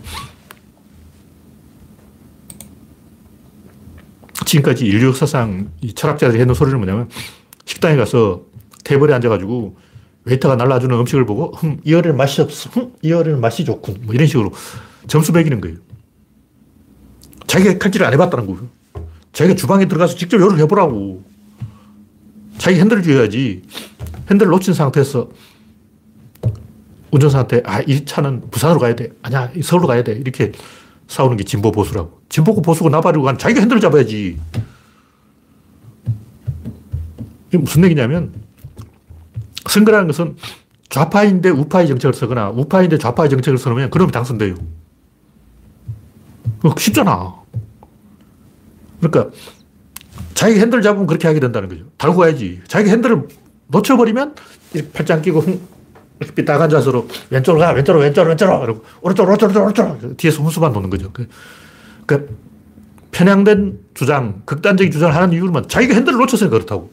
S1: 지금까지 인류 역사상 이 철학자들이 해놓은 소리는 뭐냐면 식당에 가서 테이블에 앉아가지고 웨이터가 날라주는 음식을 보고 흠, 이 요리는 맛이 없어. 흠, 이 요리는 맛이 좋군. 뭐 이런 식으로 점수 매기는 거예요. 자기가 칼질을 안 해봤다는 거예요. 자기가 주방에 들어가서 직접 요리를 해보라고. 자기 핸들을 쥐어야지. 핸들을 놓친 상태에서 운전사한테 아, 이 차는 부산으로 가야 돼. 아니야, 서울로 가야 돼. 이렇게 싸우는 게 진보 보수라고. 진보고 보수고 나발이고 간 자기가 핸들을 잡아야지. 이게 무슨 얘기냐면 선거라는 것은 좌파인데 우파의 정책을 쓰거나 우파인데 좌파의 정책을 쓰면 그러면 당선돼요. 쉽잖아. 그러니까 자기 핸들 잡으면 그렇게 하게 된다는 거죠. 달고 가야지. 자기 핸들을 놓쳐버리면 팔짱 끼고 이렇게 삐딱 앉아서 왼쪽으로 가, 왼쪽으로, 왼쪽으로, 왼쪽으로, 그리고 오른쪽으로, 오른쪽으로, 오른쪽으로. 뒤에서 훈수만 놓는 거죠. 그, 그러니까 편향된 주장, 극단적인 주장을 하는 이유는 자기가 핸들을 놓쳐서 그렇다고.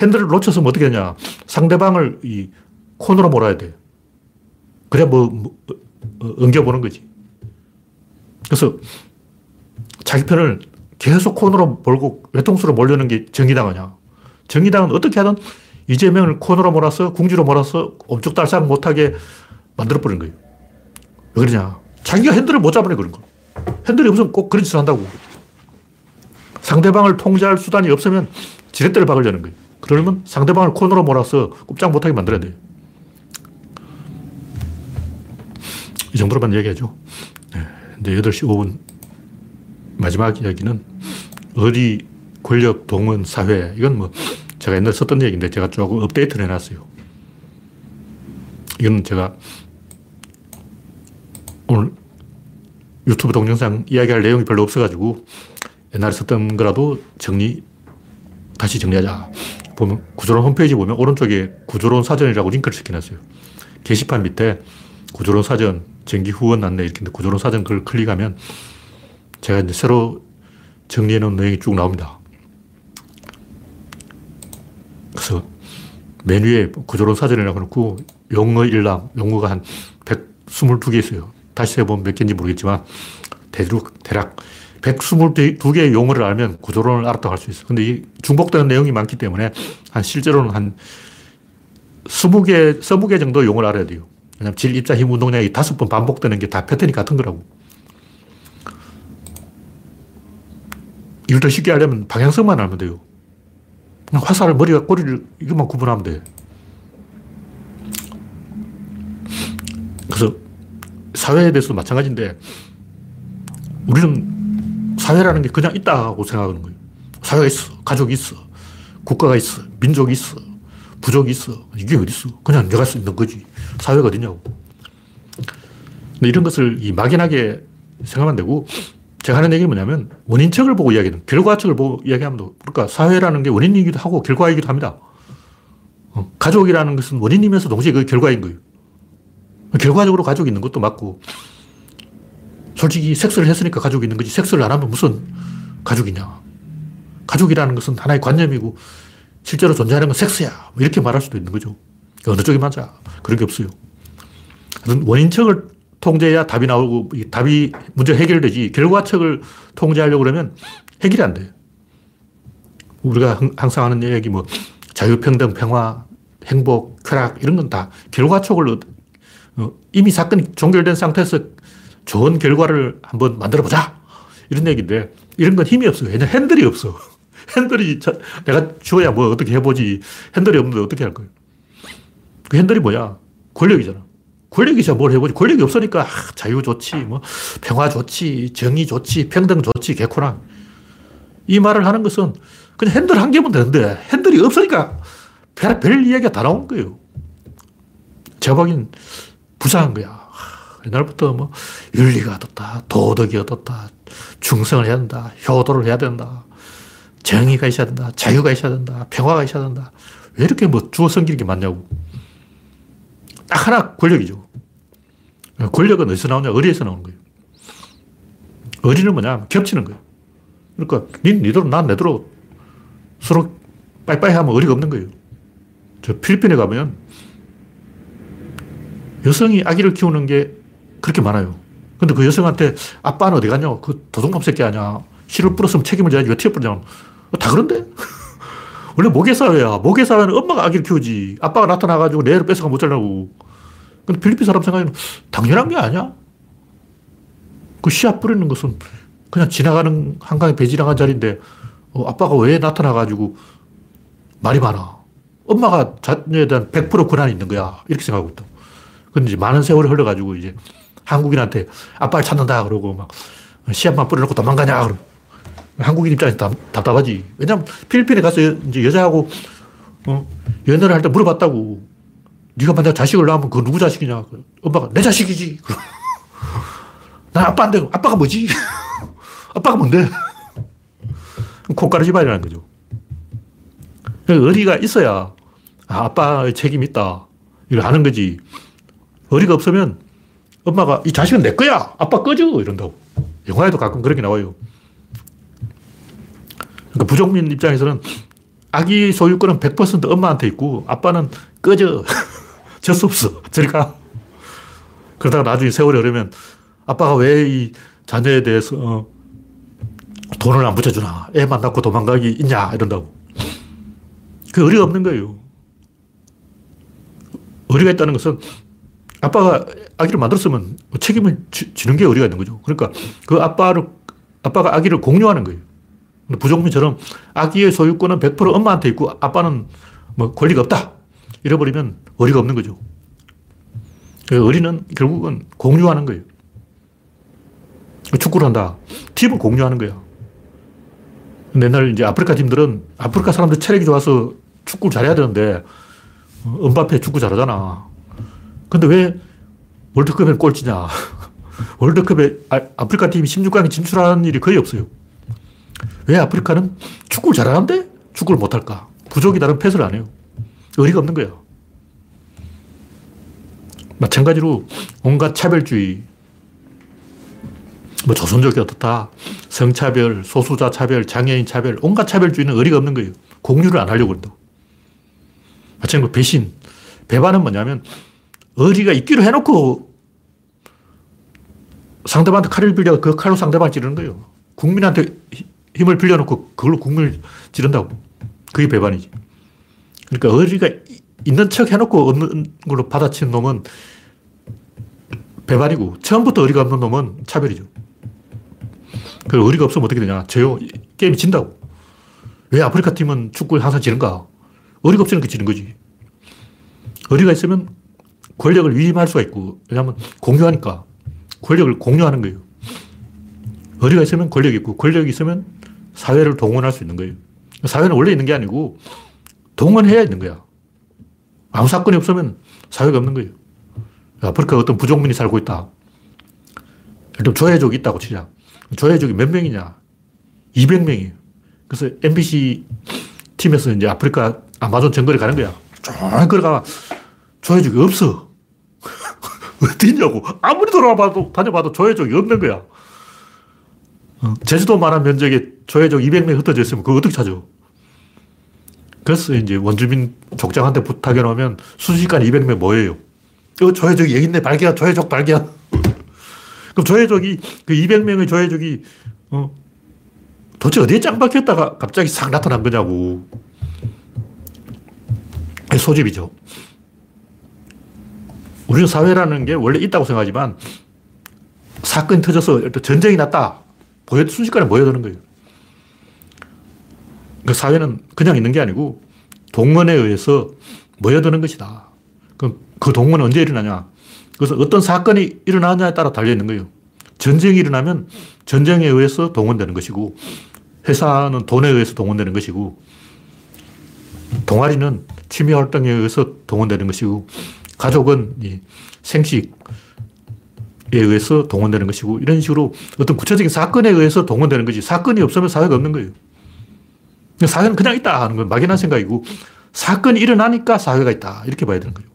S1: 핸들을 놓쳐서 어떻게 하냐. 상대방을 이 콘으로 몰아야 돼. 그래야 뭐, 뭐 어, 엉겨보는 거지. 그래서 자기 편을 계속 콘으로 몰고 외통수로 몰려는 게 정의당 이냐 정의당은 어떻게 하든 이재명을 콘으로 몰아서 궁지로 몰아서 엄죽달싹 못하게 만들어버린 거예요. 왜 그러냐. 자기가 핸들을 못 잡으니 그런 거. 핸들이 없으면 꼭 그런 짓을 한다고. 상대방을 통제할 수단이 없으면 지렛대를 박으려는 거예요. 그러면 상대방을 콘으로 몰아서 꼼짝 못하게 만들어야 돼요. 이 정도로만 얘기하죠. 네. 이제 8시 5분 마지막 이야기는 어디 권력, 동원, 사회. 이건 뭐 제가 옛날에 썼던 얘기인데 제가 조금 업데이트를 해놨어요. 이건 제가 오늘 유튜브 동영상 이야기할 내용이 별로 없어가지고 옛날에 썼던 거라도 정리, 다시 정리하자. 보면 구조론 홈페이지 보면 오른쪽에 구조론 사전이라고 링크를 시켜놨어요. 게시판 밑에 구조론 사전, 정기 후원 안내 이렇게 구조론 사전 그걸 클릭하면 제가 이제 새로 정리해 놓은 내용이 쭉 나옵니다. 그래서 맨 위에 구조론 사전이라고 놓고 용어 일람, 용어가 한 122개 있어요. 다시 해보면 몇 개인지 모르겠지만 대략, 대략 122개의 용어를 알면 구조론을 알았다고 할 수 있어. 근데 이 중복되는 내용이 많기 때문에 한 실제로는 한 20개, 20개 정도 용어를 알아야 돼요. 왜냐면 질, 입자, 힘, 운동량이 다섯 번 반복되는 게 다 패턴이 같은 거라고. 이걸 더 쉽게 하려면 방향성만 알면 돼요. 화살을 머리와 꼬리를 이것만 구분하면 돼. 그래서 사회에 대해서도 마찬가지인데 우리는 사회라는 게 그냥 있다고 생각하는 거예요. 사회가 있어. 가족이 있어. 국가가 있어. 민족이 있어. 부족이 있어. 이게 어디 있어? 그냥 내가 있는 거지. 사회가 어디냐고. 근데 이런 것을 이 막연하게 생각하면 되고 제가 하는 얘기는 뭐냐면 원인책을 보고 이야기하는 결과책을 보고 이야기하면 돼. 그러니까 사회라는 게 원인이기도 하고 결과이기도 합니다. 어, 가족이라는 것은 원인이면서 동시에 그 결과인 거예요. 결과적으로 가족이 있는 것도 맞고 솔직히 섹스를 했으니까 가족이 있는 거지 섹스를 안 하면 무슨 가족이냐. 가족이라는 것은 하나의 관념이고 실제로 존재하는 건 섹스야. 뭐 이렇게 말할 수도 있는 거죠. 어느 쪽이 맞아. 그런 게 없어요. 원인책을 통제해야 답이 나오고 답이 문제 해결되지 결과책을 통제하려고 그러면 해결이 안 돼요. 우리가 항상 하는 얘기 뭐 자유평등, 평화, 행복, 쾌락 이런 건 다 결과책을 어, 이미 사건이 종결된 상태에서 좋은 결과를 한번 만들어 보자. 이런 얘기인데 이런 건 힘이 없어요. 왜냐 핸들이 없어. 핸들이 자, 내가 주어야 뭐 어떻게 해보지. 핸들이 없는데 어떻게 할 거예요. 그 핸들이 뭐야? 권력이잖아. 권력이 있어야 뭘 해보지. 권력이 없으니까 아, 자유 좋지, 뭐 평화 좋지, 정의 좋지, 평등 좋지, 개코나. 이 말을 하는 것은 그냥 핸들 한 개면 되는데 핸들이 없으니까 별, 별 이야기가 다 나온 거예요. 제가 보기엔 부상한 거야. 옛날부터 뭐 윤리가 어떻다, 도덕이 어떻다, 충성을 해야 된다, 효도를 해야 된다, 정의가 있어야 된다, 자유가 있어야 된다, 평화가 있어야 된다. 왜 이렇게 뭐 주어 섬기는 게 많냐고. 딱 하나 권력이죠. 권력은 어디서 나오냐? 의리에서 나오는 거예요. 의리는 뭐냐? 겹치는 거예요. 그러니까 니, 니대로 난 내대로 서로 빠이빠이 하면 의리가 없는 거예요. 저 필리핀에 가면 여성이 아기를 키우는 게 그렇게 많아요. 근데 그 여성한테 아빠는 어디 갔냐? 그 도둑놈 새끼 아니야. 실을 뿌렸으면 책임을 져야지 왜 튀어뿌리냐. 다 그런데? 원래 모계사회야. 모계사회는 엄마가 아기를 키우지. 아빠가 나타나가지고 내 애를 뺏어가 못 잘라고. 근데 필리핀 사람 생각에는 당연한 게 아니야. 그 씨앗 뿌리는 것은 그냥 지나가는 한강에 배 지나간 자리인데 어, 아빠가 왜 나타나가지고 말이 많아. 엄마가 자녀에 대한 100% 권한이 있는 거야. 이렇게 생각하고 있다. 근데 이제 많은 세월이 흘러가지고 이제 한국인한테 아빠를 찾는다 그러고 막 씨앗만 뿌려놓고 도망가냐 그러고 한국인 입장에서 답, 답답하지. 왜냐면 필리핀에 가서 이제 여자하고 어, 연애를 할 때 물어봤다고. 네가 만약 자식을 낳으면 그 누구 자식이냐. 엄마가 내 자식이지. 난 아빠인데 아빠가 뭐지? 아빠가 뭔데? 콩가루 집안이라는 거죠. 의리가 있어야 아, 아빠의 책임이 있다. 이걸 아는 거지. 의리가 없으면 엄마가 이 자식은 내 거야. 아빠 꺼져. 이런다고. 영화에도 가끔 그렇게 나와요. 그러니까 부족민 입장에서는 아기 소유권은 100% 엄마한테 있고 아빠는 꺼져. 져수 없어. 저리 가. 그러다가 나중에 세월이 흐르면 아빠가 왜 이 자녀에 대해서 어, 돈을 안 붙여주나. 애만 낳고 도망가기 있냐. 이런다고. 그 의리가 없는 거예요. 의리가 있다는 것은 아빠가 아기를 만들었으면 책임을 지, 는게 의리가 있는 거죠. 그러니까 그 아빠를, 아빠가 아기를 공유하는 거예요. 부족민처럼 아기의 소유권은 100% 엄마한테 있고 아빠는 뭐 권리가 없다. 잃어버리면 의리가 없는 거죠. 그 의리는 결국은 공유하는 거예요. 축구를 한다. 팀은 공유하는 거야. 옛날 이제 아프리카 팀들은 아프리카 사람들 체력이 좋아서 축구를 잘해야 되는데, 어, 은바페 축구 잘하잖아. 근데 왜 월드컵엔 꼴찌냐. 월드컵에 아, 아프리카 팀이 16강에 진출하는 일이 거의 없어요. 왜 아프리카는 축구를 잘하는데 축구를 못할까? 부족이 다른 패스를 안 해요. 의리가 없는 거야. 마찬가지로 온갖 차별주의, 뭐 조선족이 어떻다, 성차별, 소수자 차별, 장애인 차별, 온갖 차별주의는 의리가 없는 거예요. 공유를 안 하려고 그런다. 마찬가지로 배신, 배반은 뭐냐면 의리가 있기로 해놓고 상대방한테 칼을 빌려 그 칼로 상대방 찌르는 거예요. 국민한테 힘을 빌려놓고 그걸로 국민을 찌른다고. 그게 배반이지. 그러니까 의리가 있는 척 해놓고 없는 걸로 받아친 놈은 배반이고 처음부터 의리가 없는 놈은 차별이죠. 그 의리가 없으면 어떻게 되냐. 져요. 게임이 진다고. 왜 아프리카 팀은 축구에 항상 지는가? 의리가 없으니까 지는 거지. 의리가 있으면 권력을 위임할 수가 있고, 왜냐하면 공유하니까 권력을 공유하는 거예요. 의리가 있으면 권력이 있고, 권력이 있으면 사회를 동원할 수 있는 거예요. 사회는 원래 있는 게 아니고, 동원해야 있는 거야. 아무 사건이 없으면 사회가 없는 거예요. 아프리카 어떤 부족민이 살고 있다. 일단 조회족이 있다고 치자. 조회족이 몇 명이냐? 200명이에요. 그래서 MBC 팀에서 이제 아프리카 아마존 정글에 가는 거야. 쭉 걸어가 조회족이 없어. 어디 있냐고. 아무리 돌아봐도, 다녀봐도 조회족이 없는 거야. 어, 제주도만한 면적에 조회족 200명 흩어져 있으면 그거 어떻게 찾아? 그래서 이제 원주민 족장한테 부탁해 놓으면 순식간에 200명 모여요. 어, 조회족이 여기 있네. 발견, 조회족 발견. 그럼 조회족이, 그 200명의 조회족이, 어, 도대체 어디에 짱 박혔다가 갑자기 싹 나타난 거냐고. 소집이죠. 우리는 사회라는 게 원래 있다고 생각하지만 사건이 터져서 전쟁이 났다. 보여, 순식간에 모여드는 거예요. 그 사회는 그냥 있는 게 아니고 동원에 의해서 모여드는 것이다. 그럼 그 동원은 언제 일어나냐? 그래서 어떤 사건이 일어나냐에 따라 달려있는 거예요. 전쟁이 일어나면 전쟁에 의해서 동원되는 것이고 회사는 돈에 의해서 동원되는 것이고 동아리는 취미 활동에 의해서 동원되는 것이고 가족은 생식에 의해서 동원되는 것이고 이런 식으로 어떤 구체적인 사건에 의해서 동원되는 거지 사건이 없으면 사회가 없는 거예요. 사회는 그냥 있다 하는 건 막연한 생각이고 사건이 일어나니까 사회가 있다 이렇게 봐야 되는 거예요.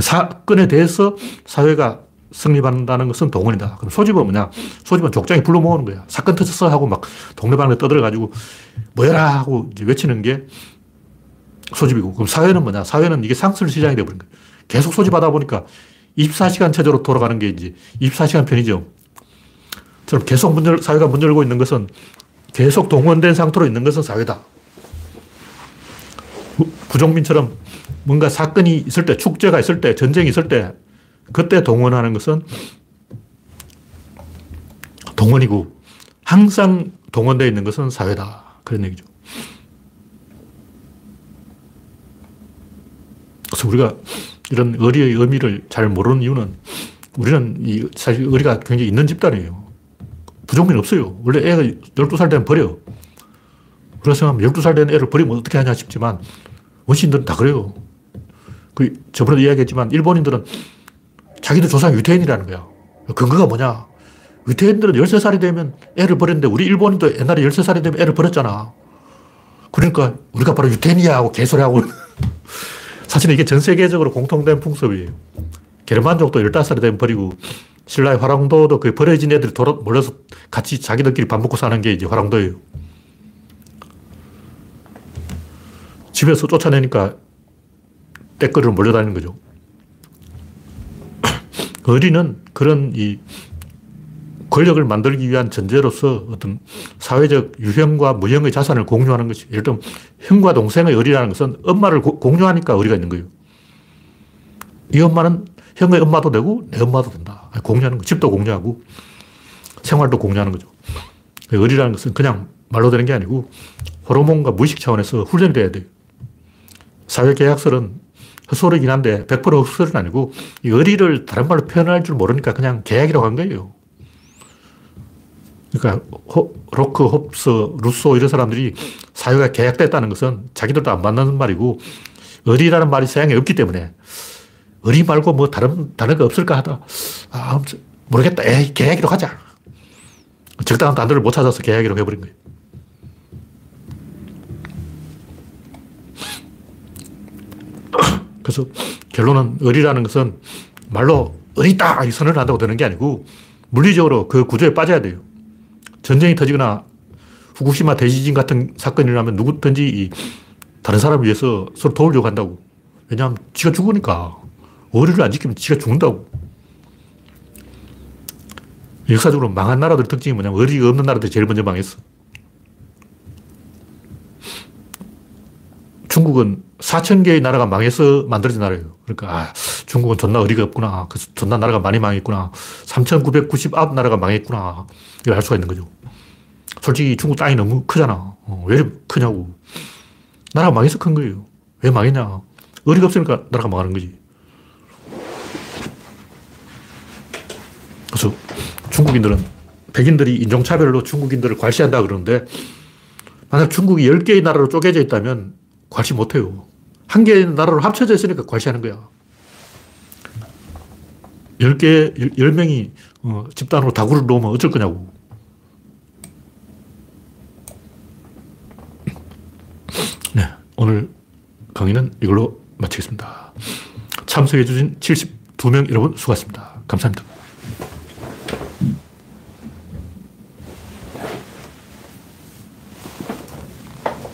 S1: 사건에 대해서 사회가 성립한다는 것은 동원이다. 그럼 소집은 뭐냐? 소집은 족장이 불러 모으는 거야. 사건 터졌어 하고 막 동네방네 떠들어가지고 모여라 하고 외치는 게 소집이고. 그럼 사회는 뭐냐? 사회는 이게 상술 시장이 되어버린 거예요. 계속 소집하다 보니까 24시간 체제로 돌아가는 게 이제 24시간 편의점. 처럼 계속 문 열, 사회가 문 열고 있는 것은 계속 동원된 상태로 있는 것은 사회다. 부종민처럼 뭔가 사건이 있을 때, 축제가 있을 때, 전쟁이 있을 때, 그때 동원하는 것은 동원이고, 항상 동원되어 있는 것은 사회다. 그런 얘기죠. 그래서 우리가 이런 의리의 의미를 잘 모르는 이유는 우리는 이 사실 의리가 굉장히 있는 집단이에요. 부족민 없어요. 원래 애가 12살 되면 버려. 우리가 생각하면 12살 된 애를 버리면 어떻게 하냐 싶지만 원시인들은 다 그래요. 그 저번에도 이야기했지만 일본인들은 자기들 조상 유태인이라는 거야. 근거가 뭐냐? 유태인들은 13살이 되면 애를 버렸는데 우리 일본인도 옛날에 13살이 되면 애를 버렸잖아. 그러니까 우리가 바로 유태인이야 하고 개소리하고 사실은 이게 전 세계적으로 공통된 풍습이에요. 게르만족도 15살이 되면 버리고 신라의 화랑도도 그 버려진 애들이 돌아, 몰려서 같이 자기들끼리 밥 먹고 사는 게 이제 화랑도예요. 집에서 쫓아내니까 떼거리로 몰려다니는 거죠. 어리는 그런 이 권력을 만들기 위한 전제로서 어떤 사회적 유형과 무형의 자산을 공유하는 것이 예를 들면 형과 동생의 의리라는 것은 엄마를 고, 공유하니까 의리가 있는 거예요. 이 엄마는 형의 엄마도 되고 내 엄마도 된다. 공유하는 거. 집도 공유하고 생활도 공유하는 거죠. 의리라는 것은 그냥 말로 되는 게 아니고 호르몬과 무의식 차원에서 훈련이 돼야 돼요. 사회계약설은 헛소리긴 한데 100% 헛소리는 아니고 이 의리를 다른 말로 표현할 줄 모르니까 그냥 계약이라고 한 거예요. 그러니까 호, 로크, 홉스, 루소 이런 사람들이 사회가 계약됐다는 것은 자기들도 안 맞는 말이고 의리라는 말이 서양에 없기 때문에 의리 말고 뭐 다른, 다른 거 없을까 하다. 아, 모르겠다. 에이, 계약으로 가자. 적당한 단어를 못 찾아서 계약으로 해버린 거예요. 그래서 결론은 의리라는 것은 말로 의리다! 이 선언을 한다고 되는 게 아니고 물리적으로 그 구조에 빠져야 돼요. 전쟁이 터지거나 후쿠시마 대지진 같은 사건이 일어나면 누구든지 다른 사람을 위해서 서로 도우려고 한다고. 왜냐하면 지가 죽으니까. 의리를 안 지키면 지가 죽는다고. 역사적으로 망한 나라들 특징이 뭐냐면 의리가 없는 나라들이 제일 먼저 망했어. 중국은 4천 개의 나라가 망해서 만들어진 나라예요. 그러니까, 아, 중국은 존나 의리가 없구나. 그래서 존나 나라가 많이 망했구나. 3,990앞 나라가 망했구나. 이걸 알 수가 있는 거죠. 솔직히 중국 땅이 너무 크잖아. 어, 왜 크냐고. 나라가 망해서 큰 거예요. 왜 망했냐. 의리가 없으니까 나라가 망하는 거지. 그래서 중국인들은 백인들이 인종차별로 중국인들을 괄시한다 그러는데 만약 중국이 10개의 나라로 쪼개져 있다면 괄시 못해요. 한 개의 나라로 합쳐져 있으니까 괄시하는 거야. 10개, 10명이 어, 집단으로 다구를 놓으면 어쩔 거냐고. 네, 오늘 강의는 이걸로 마치겠습니다. 참석해주신 72명 여러분 수고하셨습니다. 감사합니다.